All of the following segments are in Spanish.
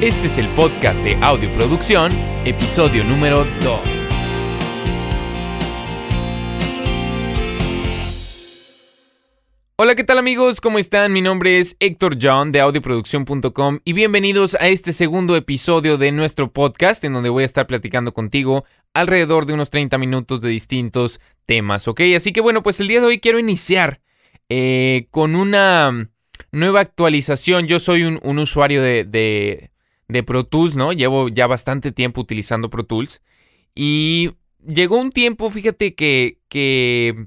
Este es el podcast de Audio Producción, episodio número 2. Hola, ¿qué tal amigos? ¿Cómo están? Mi nombre es Héctor John de audioproducción.com y bienvenidos a este segundo episodio de nuestro podcast en donde voy a estar platicando contigo alrededor de unos 30 minutos de distintos temas, ¿ok? Así que bueno, pues el día de hoy quiero iniciar eh, con una nueva actualización. Yo soy un, usuario de Pro Tools, ¿no? Llevo ya bastante tiempo utilizando Pro Tools. Y llegó un tiempo, fíjate que, que,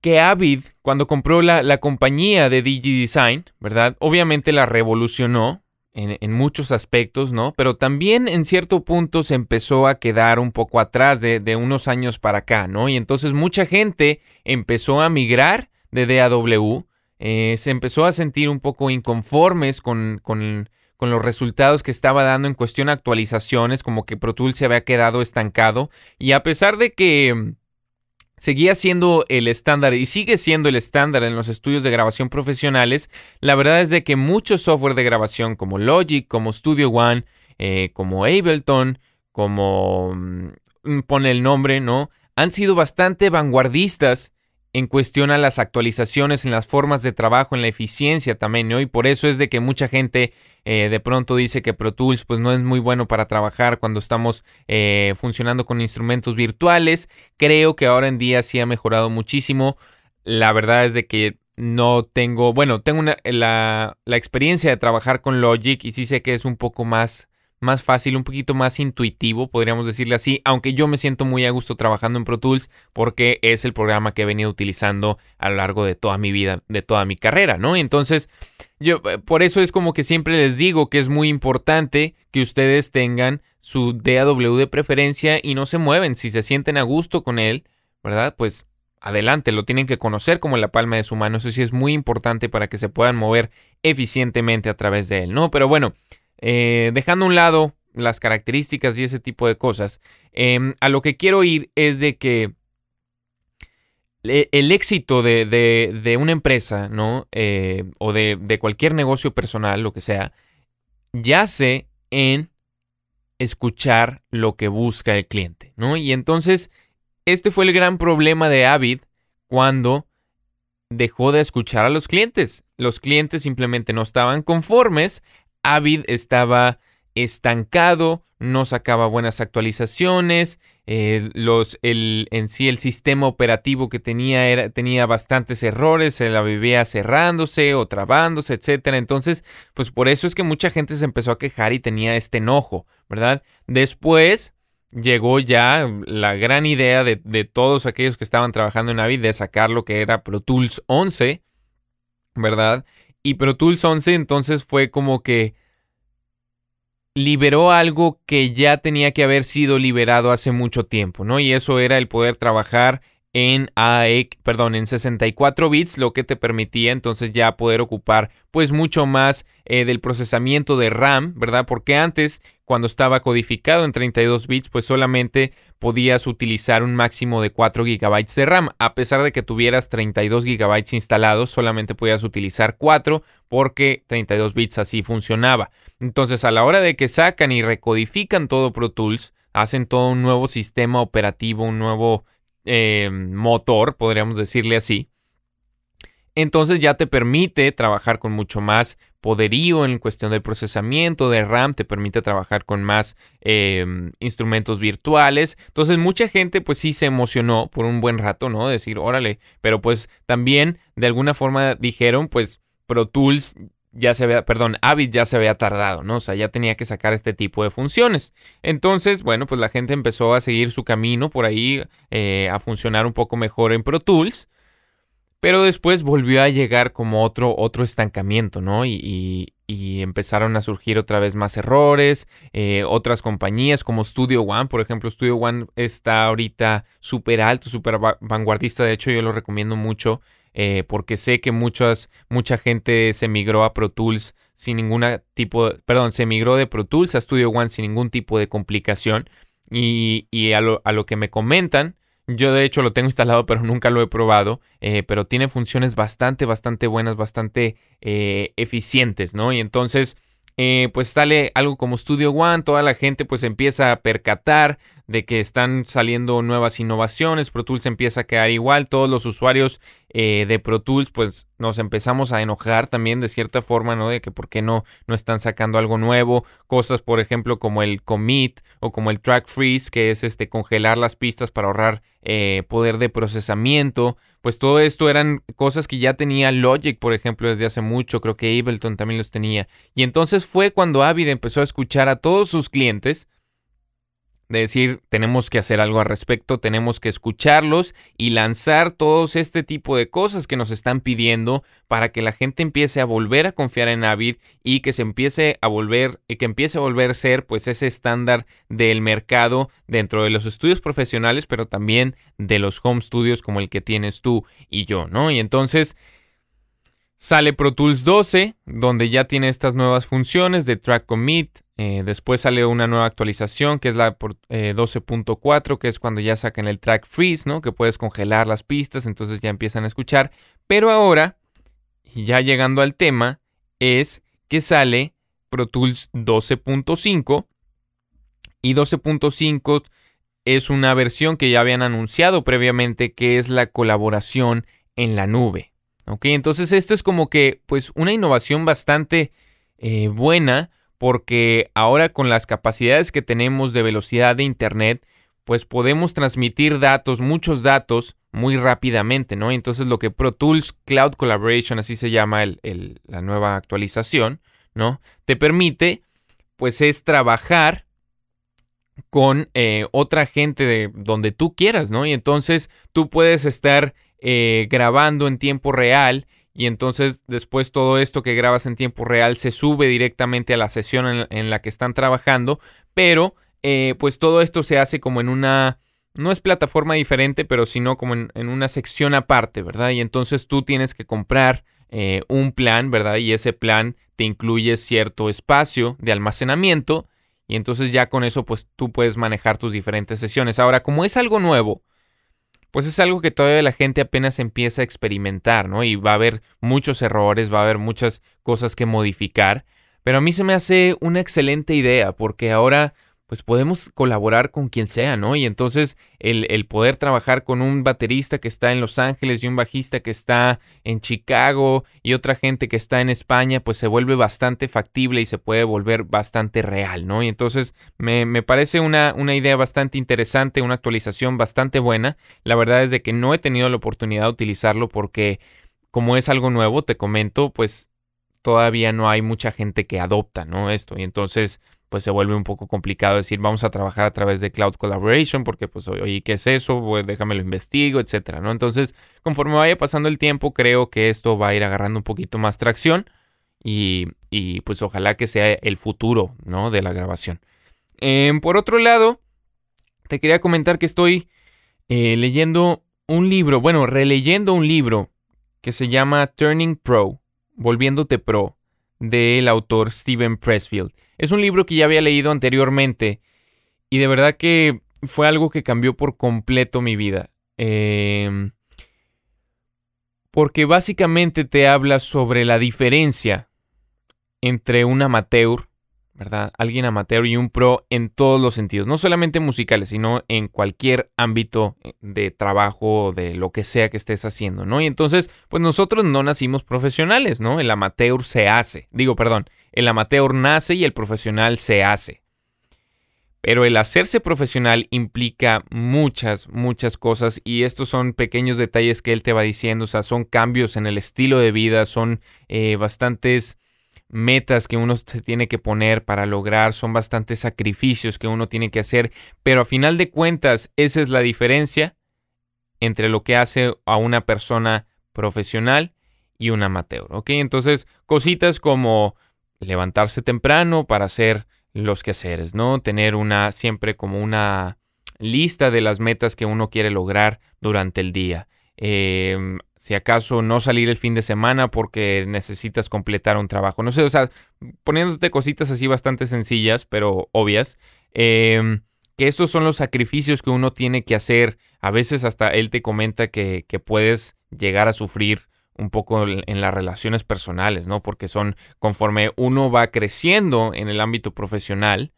que Avid, cuando compró la, compañía de DigiDesign, ¿verdad? Obviamente la revolucionó en, muchos aspectos, ¿no? Pero también en cierto punto se empezó a quedar un poco atrás de, unos años para acá, ¿no? Y entonces mucha gente empezó a migrar de DAW, eh, se empezó a sentir un poco inconformes con, con con los resultados que estaba dando en cuestión de actualizaciones, como que Pro Tools se había quedado estancado. Y a pesar de que mm, seguía siendo el estándar y sigue siendo el estándar en los estudios de grabación profesionales, la verdad es de que muchos software de grabación como Logic, como Studio One, eh, como Ableton, como mm, pone el nombre, ¿no? Han sido bastante vanguardistas en cuestión a las actualizaciones en las formas de trabajo, en la eficiencia también, ¿no? Y por eso es de que mucha gente eh, de pronto dice que Pro Tools pues no es muy bueno para trabajar cuando estamos eh, funcionando con instrumentos virtuales. Creo que ahora en día sí ha mejorado muchísimo. La verdad es de que no tengo, bueno, tengo la, la experiencia de trabajar con Logic y sí sé que es un poco más más fácil, un poquito más intuitivo, podríamos decirle así, aunque yo me siento muy a gusto trabajando en Pro Tools porque es el programa que he venido utilizando a lo largo de toda mi vida, de toda mi carrera, ¿no? Entonces, yo eh, por eso es como que siempre les digo que es muy importante que ustedes tengan su DAW de preferencia y no se mueven, si se sienten a gusto con él, ¿verdad? Pues adelante, lo tienen que conocer como la palma de su mano, eso sí es muy importante para que se puedan mover eficientemente a través de él, ¿no? Pero bueno, eh, dejando a un lado las características y ese tipo de cosas, em, a lo que quiero ir es de que el éxito de, una empresa, ¿no? Eh, o de, de, cualquier negocio personal, lo que sea, yace en escuchar lo que busca el cliente, ¿no? Y entonces, este fue el gran problema de Avid cuando dejó de escuchar a los clientes. Los clientes simplemente no estaban conformes Avid estaba estancado, no sacaba buenas actualizaciones, eh, en sí el sistema operativo que tenía era, tenía bastantes errores, se la vivía cerrándose o trabándose, etc. Entonces, pues por eso es que mucha gente se empezó a quejar y tenía este enojo, ¿verdad? Después llegó ya la gran idea de, de todos aquellos que estaban trabajando en Avid de sacar lo que era Pro Tools 11, ¿verdad? Y Pro Tools 11 entonces fue como que liberó algo que ya tenía que haber sido liberado hace mucho tiempo, ¿no? Y eso era el poder trabajar en AEC, perdón, en 64 bits, lo que te permitía entonces ya poder ocupar pues mucho más eh, del procesamiento de RAM, ¿verdad? Porque antes, cuando estaba codificado en 32 bits, pues solamente podías utilizar un máximo de 4 GB de RAM. A pesar de que tuvieras 32 GB instalados, solamente podías utilizar 4 porque 32 bits así funcionaba. Entonces, a la hora de que sacan y recodifican todo Pro Tools, hacen todo un nuevo sistema operativo, un nuevo eh, motor, podríamos decirle así. Entonces ya te permite trabajar con mucho más poderío en cuestión del procesamiento de RAM, te permite trabajar con más em, instrumentos virtuales. Entonces mucha gente pues sí se emocionó por un buen rato, ¿no? Decir, órale, pero pues también de alguna forma dijeron pues Pro Tools ya se había, perdón, Avid ya se había tardado, ¿no? O sea, ya tenía que sacar este tipo de funciones. Entonces, bueno, pues la gente empezó a seguir su camino por ahí, eh, a funcionar un poco mejor en Pro Tools. Pero después volvió a llegar como otro, otro estancamiento, ¿no? Y, empezaron a surgir otra vez más errores. Eh, otras compañías como Studio One, por ejemplo, Studio One está ahorita súper alto, súper vanguardista. De hecho, yo lo recomiendo mucho. Eh, porque sé que muchas, mucha gente se migró a Pro Tools sin ningún tipo, de, perdón, se migró de Pro Tools a Studio One sin ningún tipo de complicación. Y, a, lo, que me comentan, yo de hecho lo tengo instalado pero nunca lo he probado, eh, pero tiene funciones bastante, bastante buenas, bastante eh, eficientes, ¿no? Y entonces pues sale algo como Studio One, toda la gente pues empieza a percatar de que están saliendo nuevas innovaciones, Pro Tools empieza a quedar igual, todos los usuarios eh, de Pro Tools pues nos empezamos a enojar también de cierta forma, ¿no? De que por qué no, no están sacando algo nuevo, cosas por ejemplo como el commit o como el track freeze, que es este congelar las pistas para ahorrar eh, poder de procesamiento, pues todo esto eran cosas que ya tenía Logic, por ejemplo, desde hace mucho, creo que Ableton también los tenía. Y entonces fue cuando Avid empezó a escuchar a todos sus clientes de decir, tenemos que hacer algo al respecto, tenemos que escucharlos y lanzar todos este tipo de cosas que nos están pidiendo para que la gente empiece a volver a confiar en Avid y que se empiece a volver, que empiece a volver a ser pues ese estándar del mercado dentro de los estudios profesionales, pero también de los home studios como el que tienes tú y yo, ¿no? Y entonces sale Pro Tools 12, donde ya tiene estas nuevas funciones de track commit, eh, después sale una nueva actualización que es la 12.4, eh, que es cuando ya sacan el track freeze, ¿no? Que puedes congelar las pistas, entonces ya empiezan a escuchar. Pero ahora, ya llegando al tema, es que sale Pro Tools 12.5 y 12.5 es una versión que ya habían anunciado previamente que es la colaboración en la nube. ¿Ok? Entonces esto es como que pues una innovación bastante eh, buena porque ahora con las capacidades que tenemos de velocidad de Internet, pues podemos transmitir datos, muchos datos, muy rápidamente, ¿no? Entonces lo que Pro Tools Cloud Collaboration, así se llama la nueva actualización, ¿no? Te permite, pues es trabajar con eh, otra gente de donde tú quieras, ¿no? Y entonces tú puedes estar eh, grabando en tiempo real y entonces después todo esto que grabas en tiempo real se sube directamente a la sesión en, la que están trabajando, pero eh, pues todo esto se hace como en una, no es plataforma diferente, pero sino como en, una sección aparte, ¿verdad? Y entonces tú tienes que comprar eh, un plan, ¿verdad? Y ese plan te incluye cierto espacio de almacenamiento y entonces ya con eso pues tú puedes manejar tus diferentes sesiones. Ahora, como es algo nuevo, pues es algo que todavía la gente apenas empieza a experimentar, ¿no? Y va a haber muchos errores, va a haber muchas cosas que modificar, pero a mí se me hace una excelente idea porque ahora pues podemos colaborar con quien sea, ¿no? Y entonces el, poder trabajar con un baterista que está en Los Ángeles y un bajista que está en Chicago y otra gente que está en España, pues se vuelve bastante factible y se puede volver bastante real, ¿no? Y entonces me, parece una, una idea bastante interesante, una actualización bastante buena. La verdad es de que no he tenido la oportunidad de utilizarlo porque como es algo nuevo, te comento, pues todavía no hay mucha gente que adopta, ¿no? Esto. Y entonces pues se vuelve un poco complicado decir vamos a trabajar a través de Cloud Collaboration porque pues oye, ¿qué es eso? Pues déjame lo investigo, etcétera, ¿no? Entonces, conforme vaya pasando el tiempo, creo que esto va a ir agarrando un poquito más tracción y, pues ojalá que sea el futuro, ¿no? De la grabación. Em, por otro lado, te quería comentar que estoy eh, leyendo un libro, bueno, releyendo un libro que se llama Turning Pro, Volviéndote Pro, del autor Steven Pressfield. Es un libro que ya había leído anteriormente y de verdad que fue algo que cambió por completo mi vida. Em, porque básicamente te habla sobre la diferencia entre un amateur ¿verdad? Alguien amateur y un pro en todos los sentidos, no solamente musicales, sino en cualquier ámbito eh, de trabajo, de lo que sea que estés haciendo, ¿no? Y entonces, pues nosotros no nacimos profesionales, ¿no? El amateur se hace, digo, perdón, el amateur nace y el profesional se hace. Pero el hacerse profesional implica muchas, muchas cosas y estos son pequeños detalles que él te va diciendo, o sea, son cambios en el estilo de vida, son eh, bastantes metas que uno se tiene que poner para lograr, son bastantes sacrificios que uno tiene que hacer, pero a final de cuentas esa es la diferencia entre lo que hace a una persona profesional y un amateur, ¿ok? Entonces, cositas como levantarse temprano para hacer los quehaceres, ¿no? Tener una, siempre como una lista de las metas que uno quiere lograr durante el día. Em, si acaso no salir el fin de semana porque necesitas completar un trabajo. No sé, o sea, poniéndote cositas así bastante sencillas, pero obvias. Em, que esos son los sacrificios que uno tiene que hacer. A veces hasta él te comenta que, que puedes llegar a sufrir un poco en las relaciones personales, ¿no? Porque son conforme uno va creciendo en el ámbito profesional,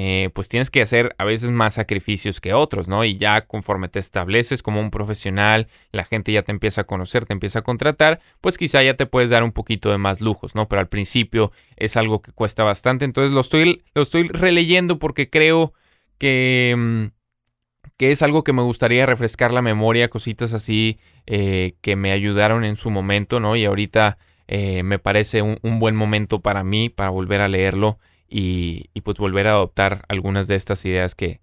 eh, pues tienes que hacer a veces más sacrificios que otros, ¿no? Y ya conforme te estableces como un profesional, la gente ya te empieza a conocer, te empieza a contratar, pues quizá ya te puedes dar un poquito de más lujos, ¿no? Pero al principio es algo que cuesta bastante, entonces lo estoy, lo estoy releyendo porque creo que, mm, que es algo que me gustaría refrescar la memoria, cositas así eh, que me ayudaron en su momento, ¿no? Y ahorita eh, me parece un, un buen momento para mí, para volver a leerlo y, pues volver a adoptar algunas de estas ideas que,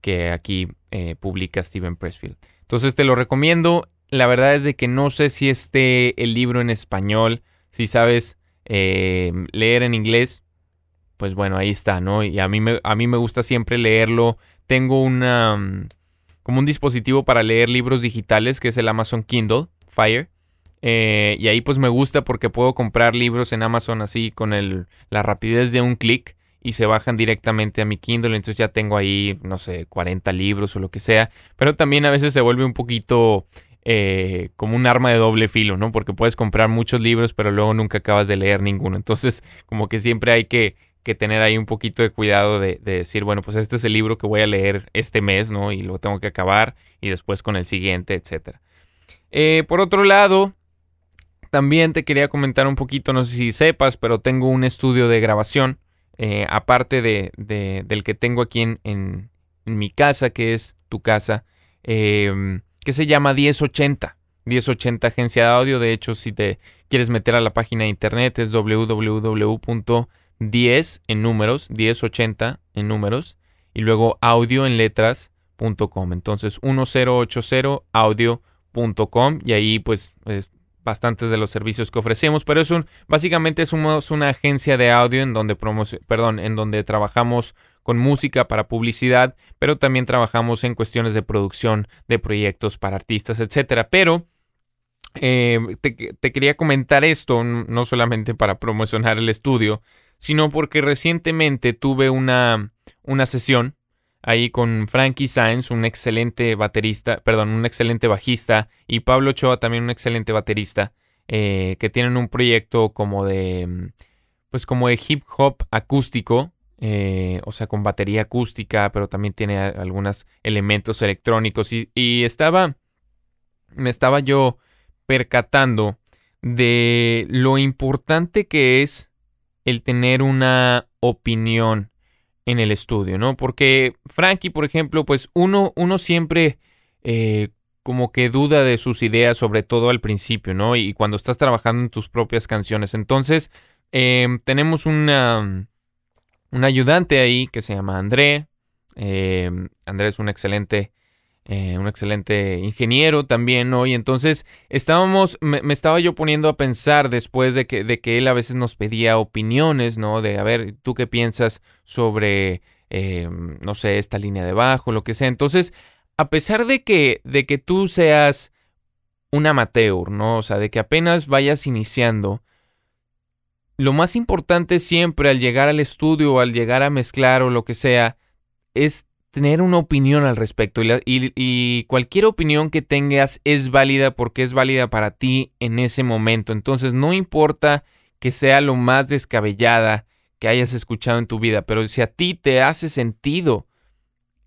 que aquí eh, publica Steven Pressfield. Entonces te lo recomiendo. La verdad es de que no sé si esté el libro en español. Si sabes eh, leer en inglés, pues bueno, ahí está, ¿no? Y a mí me, a mí me gusta siempre leerlo. Tengo una mm, como un dispositivo para leer libros digitales que es el Amazon Kindle Fire. Eh, y ahí pues me gusta porque puedo comprar libros en Amazon así con el, la rapidez de un clic y se bajan directamente a mi Kindle. Entonces ya tengo ahí, no sé, 40 libros o lo que sea. Pero también a veces se vuelve un poquito eh, como un arma de doble filo, ¿no? Porque puedes comprar muchos libros pero luego nunca acabas de leer ninguno. Entonces como que siempre hay que, que tener ahí un poquito de cuidado de, de, decir, bueno, pues este es el libro que voy a leer este mes, ¿no? Y lo tengo que acabar y después con el siguiente, etc. Eh, por otro lado, también te quería comentar un poquito, no sé si sepas, pero tengo un estudio de grabación, eh, aparte de, del que tengo aquí en, mi casa, que es tu casa, em, que se llama 1080. 1080 Agencia de Audio. De hecho, si te quieres meter a la página de internet, es www.10 en números, 1080 en números, y luego audio en letras.com. Entonces, 1080audio.com y ahí pues bastantes de los servicios que ofrecemos, pero es un, básicamente somos una agencia de audio en donde perdón, en donde trabajamos con música para publicidad, pero también trabajamos en cuestiones de producción de proyectos para artistas, etcétera. Pero eh, te, quería comentar esto, no solamente para promocionar el estudio, sino porque recientemente tuve una, una sesión ahí con Frankie Sainz, un excelente baterista, perdón, un excelente bajista, y Pablo Ochoa, también un excelente baterista, eh, que tienen un proyecto como de, mm, pues como de hip hop acústico, eh, o sea, con batería acústica, pero también tiene algunos elementos electrónicos, y, y estaba, me estaba yo percatando de lo importante que es el tener una opinión en el estudio, ¿no? Porque Frankie, por ejemplo, pues uno, uno siempre eh, como que duda de sus ideas, sobre todo al principio, ¿no? Y cuando estás trabajando en tus propias canciones. Entonces, em, tenemos una, un ayudante ahí que se llama André. Em, André es un excelente eh, un excelente ingeniero también, ¿no? Y entonces estábamos, me, estaba yo poniendo a pensar después de que, de que él a veces nos pedía opiniones, ¿no? De, a ver, ¿tú qué piensas sobre, eh, no sé, esta línea de bajo, lo que sea? Entonces, a pesar de que, de que tú seas un amateur, ¿no? O sea, de que apenas vayas iniciando, lo más importante siempre al llegar al estudio al llegar a mezclar o lo que sea, es tener una opinión al respecto y, cualquier opinión que tengas es válida porque es válida para ti en ese momento. Entonces no importa que sea lo más descabellada que hayas escuchado en tu vida, pero si a ti te hace sentido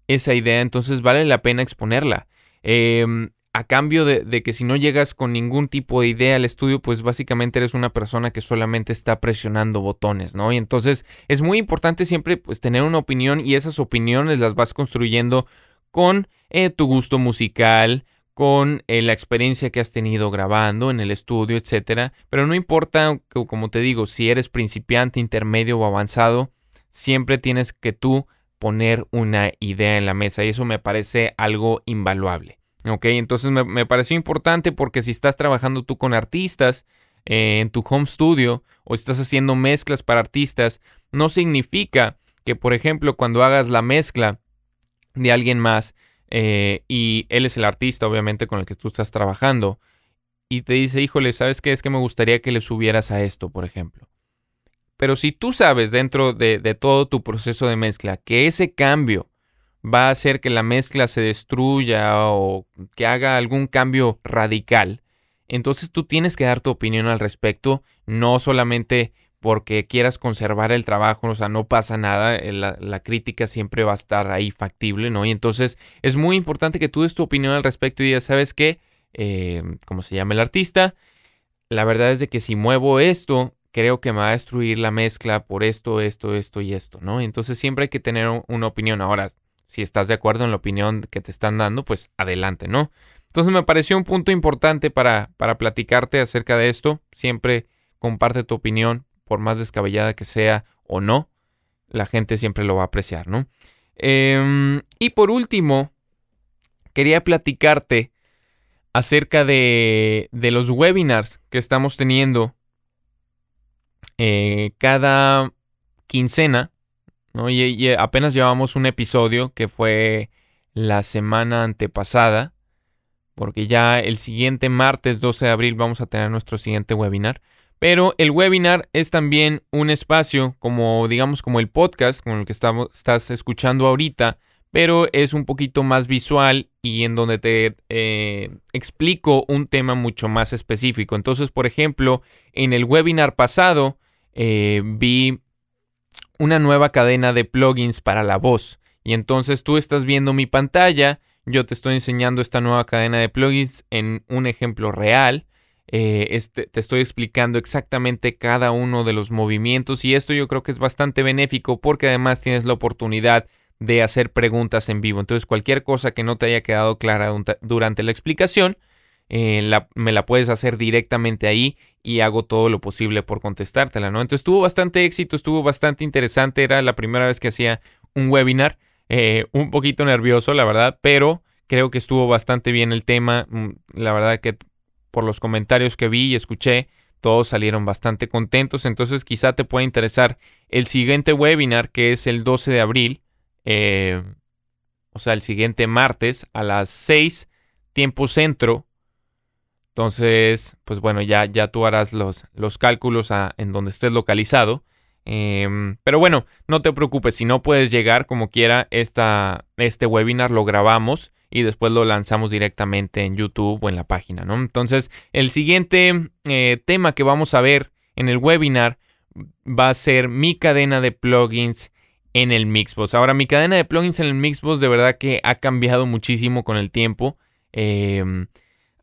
esa idea, entonces vale la pena exponerla. Em, a cambio de, que si no llegas con ningún tipo de idea al estudio, pues básicamente eres una persona que solamente está presionando botones, ¿no? Y entonces es muy importante siempre pues tener una opinión y esas opiniones las vas construyendo con eh, tu gusto musical, con eh, la experiencia que has tenido grabando en el estudio, etcétera. Pero no importa, como te digo, si eres principiante, intermedio o avanzado, siempre tienes que tú poner una idea en la mesa y eso me parece algo invaluable. Ok, entonces me, pareció importante porque si estás trabajando tú con artistas eh, en tu home studio o estás haciendo mezclas para artistas, no significa que, por ejemplo, cuando hagas la mezcla de alguien más eh, y él es el artista, obviamente, con el que tú estás trabajando, y te dice, híjole, ¿sabes qué? Es que me gustaría que le subieras a esto, por ejemplo. Pero si tú sabes dentro de, de todo tu proceso de mezcla que ese cambio va a hacer que la mezcla se destruya o que haga algún cambio radical, entonces tú tienes que dar tu opinión al respecto, no solamente porque quieras conservar el trabajo, o sea, no pasa nada, eh, la, crítica siempre va a estar ahí factible, ¿no? Y entonces es muy importante que tú des tu opinión al respecto y digas, ¿sabes qué? Eh, como se llama el artista, la verdad es de que si muevo esto, creo que me va a destruir la mezcla por esto, esto, esto y esto, ¿no? Entonces siempre hay que tener una opinión. Ahora, si estás de acuerdo en la opinión que te están dando, pues adelante, ¿no? Entonces me pareció un punto importante para, para platicarte acerca de esto. Siempre comparte tu opinión por más descabellada que sea o no, la gente siempre lo va a apreciar, ¿no? Em, y por último, quería platicarte acerca de, los webinars que estamos teniendo eh, cada quincena, ¿no? y, apenas llevamos un episodio que fue la semana antepasada, porque ya el siguiente martes 12 de abril vamos a tener nuestro siguiente webinar. Pero el webinar es también un espacio como, digamos, como el podcast, con el que estamos, estás escuchando ahorita, pero es un poquito más visual y en donde te eh, explico un tema mucho más específico. Entonces, por ejemplo, en el webinar pasado eh, vi una nueva cadena de plugins para la voz. Y entonces tú estás viendo mi pantalla, yo te estoy enseñando esta nueva cadena de plugins en un ejemplo real. Eh, este, te estoy explicando exactamente cada uno de los movimientos y esto yo creo que es bastante benéfico porque además tienes la oportunidad de hacer preguntas en vivo. Entonces cualquier cosa que no te haya quedado clara durante la explicación, eh, me la puedes hacer directamente ahí y hago todo lo posible por contestártela, ¿no? Entonces tuvo bastante éxito, estuvo bastante interesante, era la primera vez que hacía un webinar, eh, un poquito nervioso, la verdad, pero creo que estuvo bastante bien el tema, mm, la verdad que por los comentarios que vi y escuché, todos salieron bastante contentos. Entonces quizá te pueda interesar el siguiente webinar que es el 12 de abril, eh, o sea, el siguiente martes a las 6, tiempo centro. Entonces, pues bueno, ya, ya tú harás los, los cálculos en donde estés localizado. Em, pero bueno, no te preocupes, si no puedes llegar como quiera, esta, este webinar lo grabamos y después lo lanzamos directamente en YouTube o en la página, ¿no? Entonces, el siguiente eh, tema que vamos a ver en el webinar va a ser mi cadena de plugins en el Mixbox. Ahora, mi cadena de plugins en el Mixbox de verdad que ha cambiado muchísimo con el tiempo.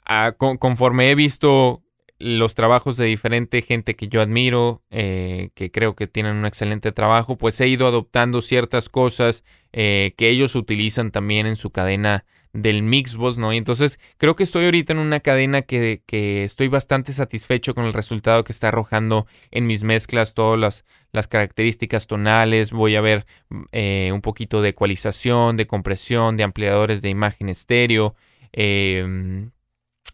Em, conforme he visto los trabajos de diferente gente que yo admiro, eh, que creo que tienen un excelente trabajo, pues he ido adoptando ciertas cosas eh, que ellos utilizan también en su cadena del Mixbox, ¿no? Y entonces creo que estoy ahorita en una cadena que, estoy bastante satisfecho con el resultado que está arrojando en mis mezclas, todas las, las características tonales, voy a ver eh, un poquito de ecualización, de compresión, de ampliadores de imagen estéreo, em,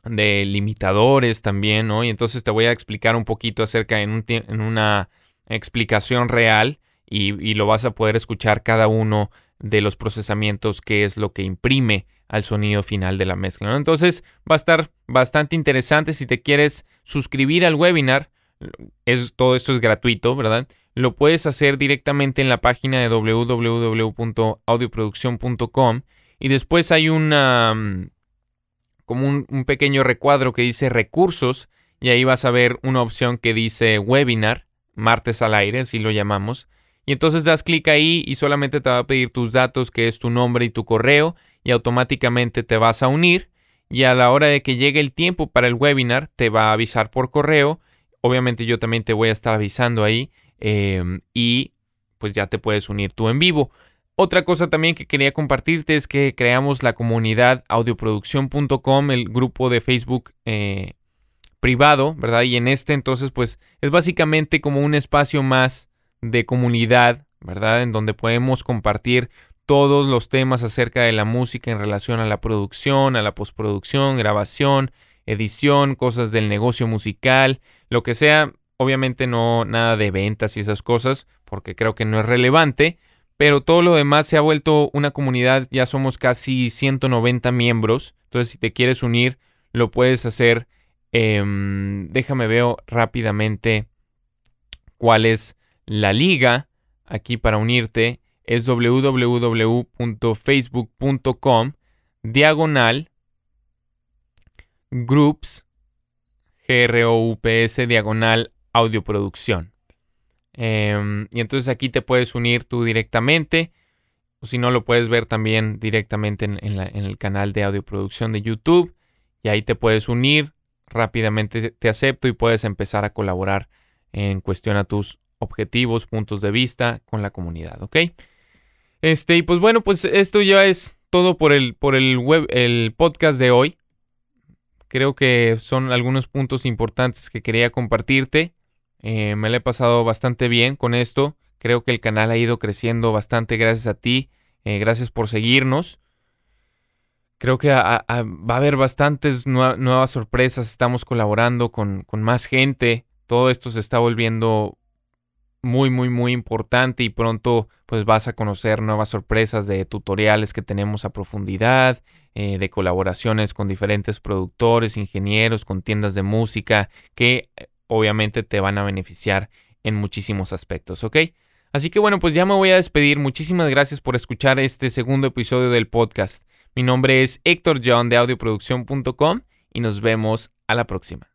de limitadores también, ¿no? Y entonces te voy a explicar un poquito acerca en, en una explicación real y, y, lo vas a poder escuchar cada uno de los procesamientos, que es lo que imprime al sonido final de la mezcla. ¿no? Entonces va a estar bastante interesante si te quieres suscribir al webinar. Es, todo esto es gratuito, ¿verdad? Lo puedes hacer directamente en la página de www.audioproducción.com y después hay una mm, como un, pequeño recuadro que dice recursos y ahí vas a ver una opción que dice webinar, martes al aire, así lo llamamos. Y entonces das clic ahí y solamente te va a pedir tus datos, que es tu nombre y tu correo, y automáticamente te vas a unir. Y a la hora de que llegue el tiempo para el webinar, te va a avisar por correo. Obviamente yo también te voy a estar avisando ahí. Em, y pues ya te puedes unir tú en vivo. Otra cosa también que quería compartirte es que creamos la comunidad audioproducción.com, el grupo de Facebook eh, privado, ¿verdad? Y en este entonces pues es básicamente como un espacio más de comunidad, ¿verdad? En donde podemos compartir todos los temas acerca de la música en relación a la producción, a la postproducción, grabación, edición, cosas del negocio musical, lo que sea. Obviamente no nada de ventas y esas cosas, porque creo que no es relevante, pero todo lo demás se ha vuelto una comunidad, ya somos casi 190 miembros, entonces si te quieres unir, lo puedes hacer. Em, déjame veo rápidamente cuál es la liga aquí para unirte es www.facebook.com diagonal groups G-R-O-U-P-S diagonal audioproducción. Em, y entonces aquí te puedes unir tú directamente. O si no, lo puedes ver también directamente en, el canal de audioproducción de YouTube. Y ahí te puedes unir. Rápidamente te acepto y puedes empezar a colaborar en cuestión a tus objetivos, puntos de vista con la comunidad, ¿ok? Este, y pues bueno, pues esto ya es todo por el, por el web, el podcast de hoy. Creo que son algunos puntos importantes que quería compartirte. Eh, me lo he pasado bastante bien con esto. Creo que el canal ha ido creciendo bastante gracias a ti. Eh, gracias por seguirnos. Creo que va a haber bastantes nuevas sorpresas. Estamos colaborando con, con más gente. Todo esto se está volviendo muy, muy, muy importante y pronto pues vas a conocer nuevas sorpresas de tutoriales que tenemos a profundidad, eh, de colaboraciones con diferentes productores, ingenieros, con tiendas de música que obviamente te van a beneficiar en muchísimos aspectos, ¿ok? Así que bueno, pues ya me voy a despedir. Muchísimas gracias por escuchar este segundo episodio del podcast. Mi nombre es Héctor John de audioproducción.com y nos vemos a la próxima.